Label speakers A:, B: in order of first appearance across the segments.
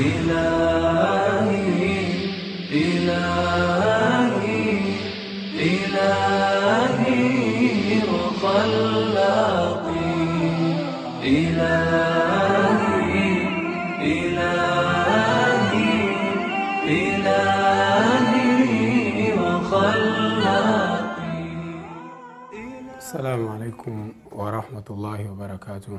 A: إلهي إلهي إلهي وخلاقي. إلهي إلهي إلهي وخلاقي.
B: السلام عليكم ورحمة الله وبركاته.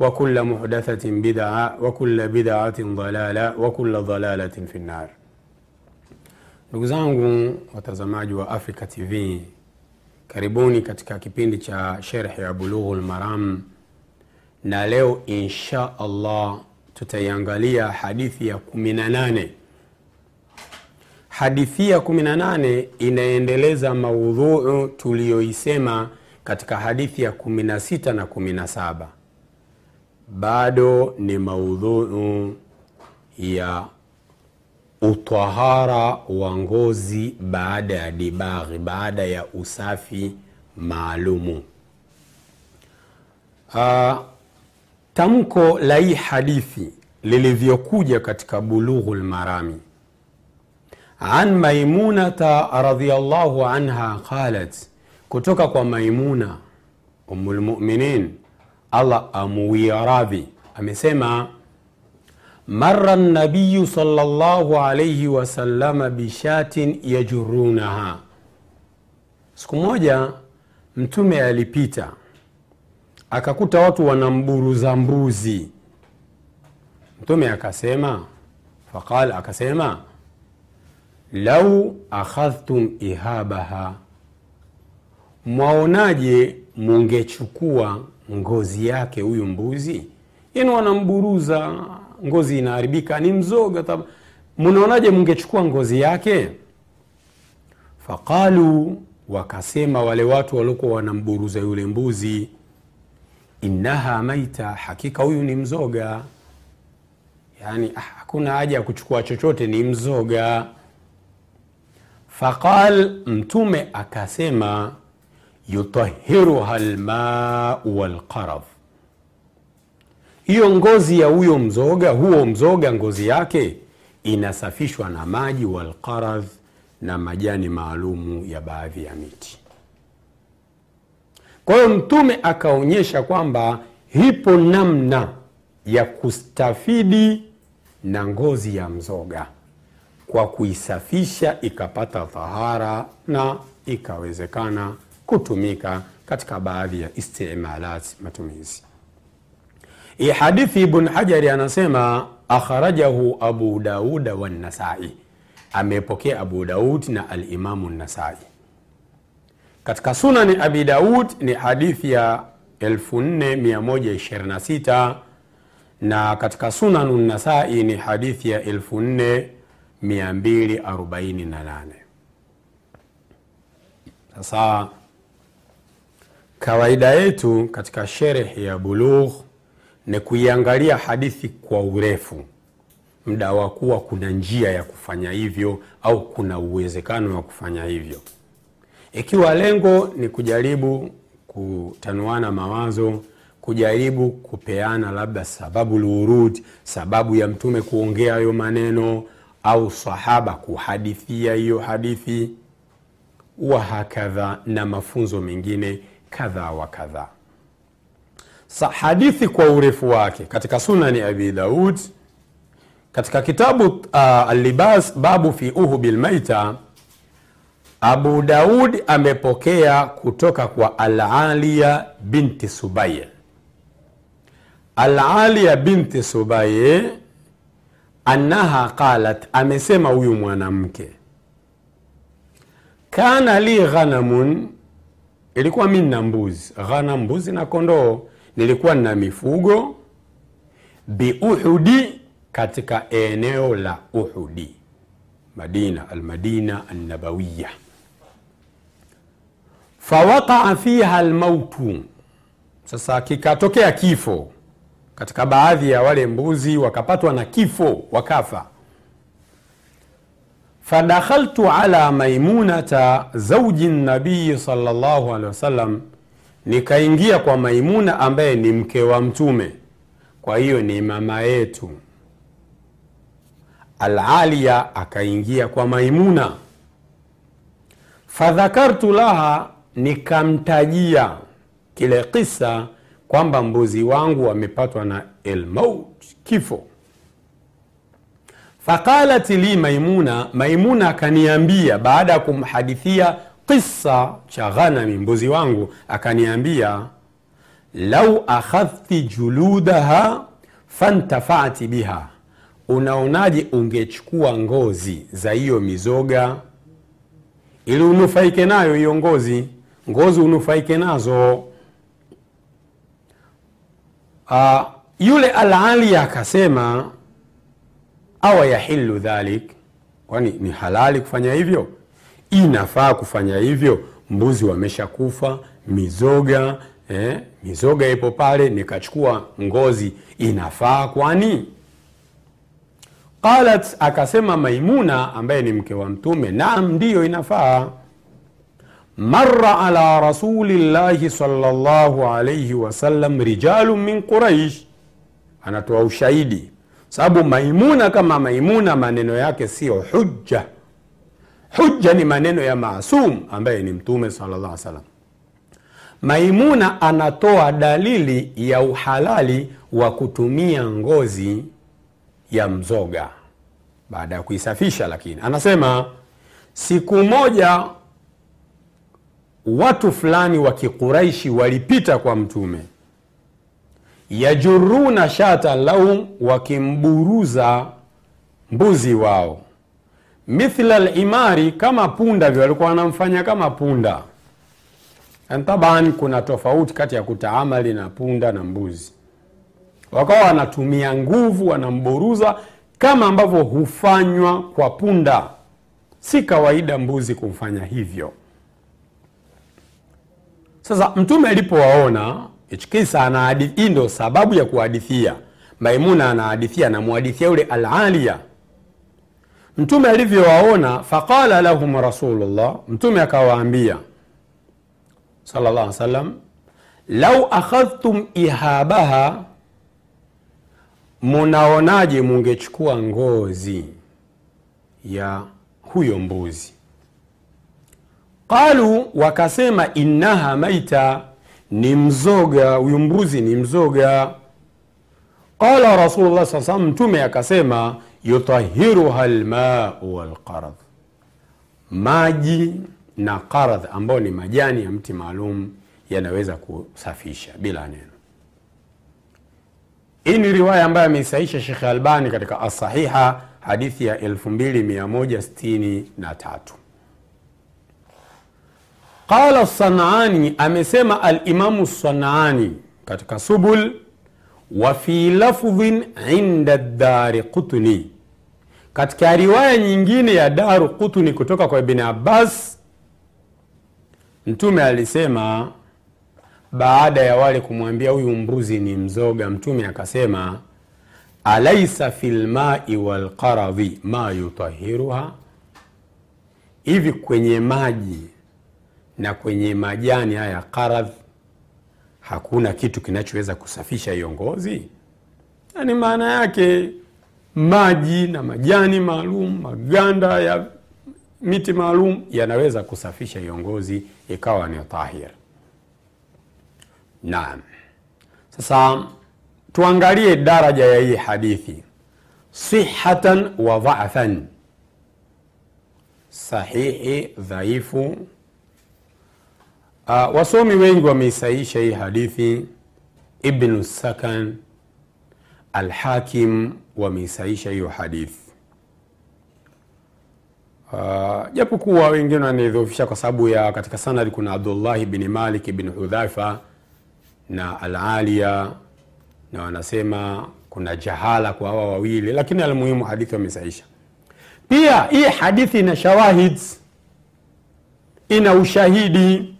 B: وكل محدثة بدعة وكل بدعة ضلالة وكل ضلالة في النار ndugu zangu watazamaji wa africa tv karibuni katika kipindi cha sherhe ya bulughu lmaram na leo insha allah tutaiangalia hadithi ya 18 hadithi ya 18 inaendeleza maudhuu tuliyoisema katika hadithi ya 16 na 17 bado ni maudhuu ya utahara wa ngozi baada ya dibaghi baada ya usafi maalumu. Uh, tamko la hii hadithi lilivyokuja katika bulughu lmarami an maimunata radiallahu anha qalat kutoka kwa maimuna umulmuminin allah amuwia radhi amesema mara nabiyu salllahu alaihi wasallama bishatin yajurunaha siku moja mtume alipita akakuta watu wanamburuza mbuzi. Mtume akasema faqal akasema lau akhadhtum ihabaha. Mwaonaje mungechukua ngozi yake huyu mbuzi? Yani wanamburuza ngozi inaharibika ni mzoga mnaonaje mungechukua ngozi yake? Faqalu wakasema wale watu waliokuwa wanamburuza yule mbuzi innaha maita hakika huyu ni mzoga. Yani hakuna haja ya kuchukua chochote ni mzoga. Faqal mtume akasema yutahiruha lmau walqaradh hiyo ngozi ya huyo mzoga huo mzoga ngozi yake inasafishwa na maji walqaradh na majani maalumu ya baadhi ya miti. Kwa hiyo mtume akaonyesha kwamba hipo namna ya kustafidi na ngozi ya mzoga kwa kuisafisha ikapata tahara na ikawezekana kutumika katika baadhi ya istimalat matumizi. Hii hadithi ibn hajari anasema akhrajahu abu dauda wannasai amepokea abu daud na alimamu nasai katika sunani abi daud ni hadithi ya 4126 na katika sunanu nasai ni hadithi ya 4248 sasa kawaida yetu katika sherehe ya bulugh ni kuiangalia hadithi kwa urefu. Muda wa kuwa kuna njia ya kufanya hivyo au kuna uwezekano wa kufanya hivyo. Ikiwa lengo ni kujaribu kutanuana mawazo kujaribu kupeana labda sababu lurud sababu ya mtume kuongea hayo maneno au sahaba kuhadithia hiyo hadithi wa hakadha na mafunzo mengine kadha wa kadha. Hadithi kwa urefu wake katika sunani abi daud katika kitabu uh, alibas babu fi uhubi lmaita abu daud amepokea kutoka kwa alaliya binti subaye alaliya binti subaye annaha qalat amesema huyu mwanamke kana li ghanamun ilikuwa mi nina mbuzi. Ghana mbuzi na kondoo. Nilikuwa nina mifugo. Biuhudi katika eneo la uhudi. Madina almadina annabawiya fawaqaa fiha lmautu sasa kikatokea kifo. Katika baadhi ya wale mbuzi wakapatwa na kifo wakafa fadakhaltu ala maimunata zauji nabii salllahu alehi wasallam nikaingia kwa maimuna ambaye ni mke wa mtume. Kwa hiyo ni mama yetu. Alalia akaingia kwa maimuna fadhakartu laha nikamtajia kile kisa kwamba mbuzi wangu wamepatwa na elmaut kifo faqalat li maimuna maimuna akaniambia baada ya kumhadithia kisa cha ghanami mbuzi wangu akaniambia lau akhadhti juludaha fantafati biha. Unaonaje ungechukua ngozi za hiyo mizoga? Ili unufaike nayo hiyo ngozi ngozi unufaike nazo. Uh, yule alali akasema awa yahilu dhalik? Kwani ni halali kufanya hivyo? Inafaa kufanya hivyo. Mbuzi wameshakufa mizoga eh, mizoga ipo pale nikachukua ngozi. Inafaa kwani? Qalat akasema maimuna ambaye ni mke wa mtume naam ndiyo inafaa. Mara ala rasulillahi sallallahu alaihi wasallam rijalu min quraish anatoa ushahidi sababu maimuna kama maimuna maneno yake siyo hujja. Hujja ni maneno ya masum ambaye ni mtume salllah salam maimuna anatoa dalili ya uhalali wa kutumia ngozi ya mzoga baada ya kuisafisha lakini anasema siku moja watu fulani wa Kikuraishi walipita kwa mtume yajuruna shata lahum wakimburuza mbuzi wao. Mithla limari kama punda vyo walikuwa wanamfanya kama punda. Taban kuna tofauti kati ya kutaamali na punda na mbuzi. Wakawa wanatumia nguvu wanamburuza kama ambavyo hufanywa kwa punda. Si kawaida mbuzi kumfanya hivyo. Sasa mtume alipowaona hichikisa hii ndo sababu ya kuhadithia. Maimuna anahadithia anamhadithia yule alalia mtume alivyowaona faqala lahum rasulullah mtume akawaambia sallallahu alaihi wasallam, lau akhadhtum ihabaha munaonaje mungechukua ngozi ya huyo mbuzi? Qalu wakasema innaha maita ni mzoga huyu mbuzi ni mzoga. Qala rasulullah saa salam mtume akasema yutahiruha lmau walqaradh maji na qaradh ambayo ni majani ya mti maalum yanaweza kusafisha bila neno. Hii ni riwaya ambayo ameisaisha shekhe albani katika asahiha hadithi ya 2163 qala Sanani, amesema alimamu Sanani katika subul wa fi lafdhin inda dari qutni. Katika riwaya nyingine ya daru qutni kutoka kwa ibni abbas mtume alisema baada ya wale kumwambia huyu mbuzi ni mzoga mtume akasema alaisa fi lmai walqaradhi ma yutahiruha hivi kwenye maji na kwenye majani haya qaradh hakuna kitu kinachoweza kusafisha hiyo ngozi? Yaani maana yake maji na majani maalum maganda ya miti maalum yanaweza kusafisha hiyo ngozi ikawa ni tahir. Naam. Sasa tuangalie daraja ya hii hadithi. Sihatan wa dhafan. Sahihi dhaifu uh, wasomi wengi wameisaisha hii hadithi. Ibnu sakan alhakim wameisaisha hiyo hadithi. Uh, japokuwa wengine wanaidhofisha kwa sababu ya katika sanadi kuna abdullahi bni malik bin hudhaifa na alalia na wanasema kuna jahala kwa hawa wawili lakini almuhimu hadithi wamesaisha pia hii hadithi ina shawahid ina ushahidi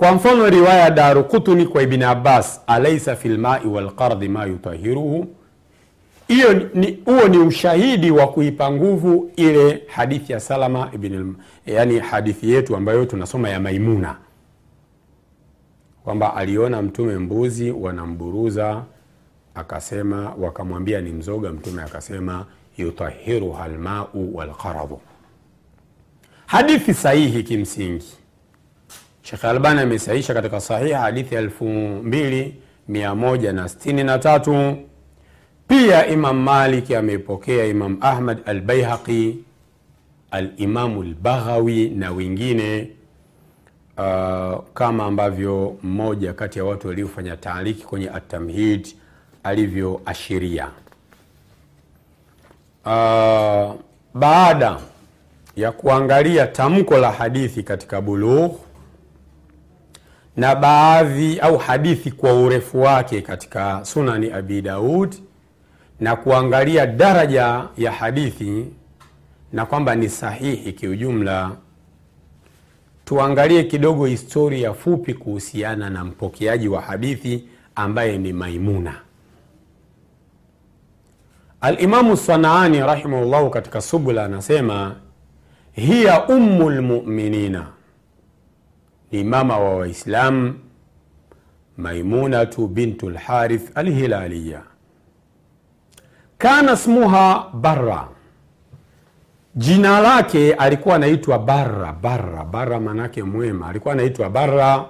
B: kwa mfano riwaya daru kutuni kwa ibn abbas alaisa fi lmai walqardhi ma yutahiruhu hiyo ni huo ni ushahidi wa kuipa nguvu ile hadithi ya salama ibn yani hadithi yetu ambayo tunasoma ya maimuna. Kwamba aliona mtume mbuzi wanamburuza akasema wakamwambia ni mzoga mtume akasema yutahiruha lmau walqaradhu hadithi sahihi kimsingi shekh albani amesahisha katika sahiha hadithi na tatu. Pia imam Malik ameipokea imam ahmad albaihaqi alimamu na wengine uh, kama ambavyo mmoja kati ya watu waliofanya taaliki kwenye atamhid alivyoashiria. Uh, baada ya kuangalia tamko la hadithi katika bulugh na baadhi au hadithi kwa urefu wake katika sunani abi daud na kuangalia daraja ya hadithi na kwamba ni sahihi kiujumla. Tuangalie kidogo historia fupi kuhusiana na mpokeaji wa hadithi ambaye ni maimuna. Alimamu sanaani rahimahullahu katika subula anasema hiya ummu lmuminina ni mama wa waislamu maimunatu bintu lharith alhilaliya. Kana smuha barra. Jina lake alikuwa anaitwa barra barra barra manake mwema. Alikuwa anaitwa barra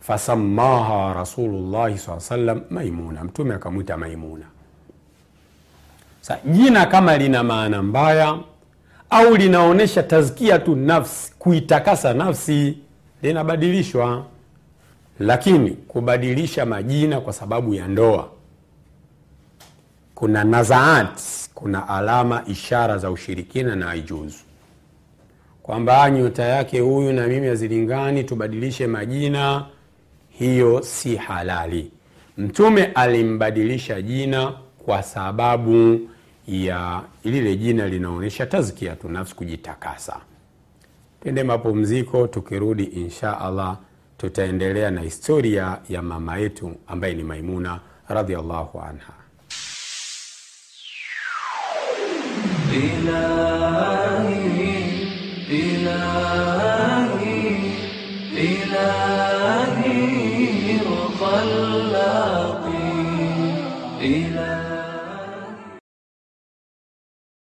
B: fasamaha rasulullahi saa salam maimuna. Mtume akamwita maimuna. Sa jina kama lina maana mbaya au linaonyesha tazkiatu nafsi kuitakasa nafsi linabadilishwa. Lakini kubadilisha majina kwa sababu ya ndoa kuna nazaat kuna alama ishara za ushirikina na haijuzu, kwamba nyota yake huyu na mimi hazilingani tubadilishe majina hiyo si halali. Mtume alimbadilisha jina kwa sababu ya lile jina linaonyesha tazkiatu nafsi kujitakasa twende mapumziko tukirudi insha allah tutaendelea na historia ya mama yetu ambaye ni maimuna radiallahu anha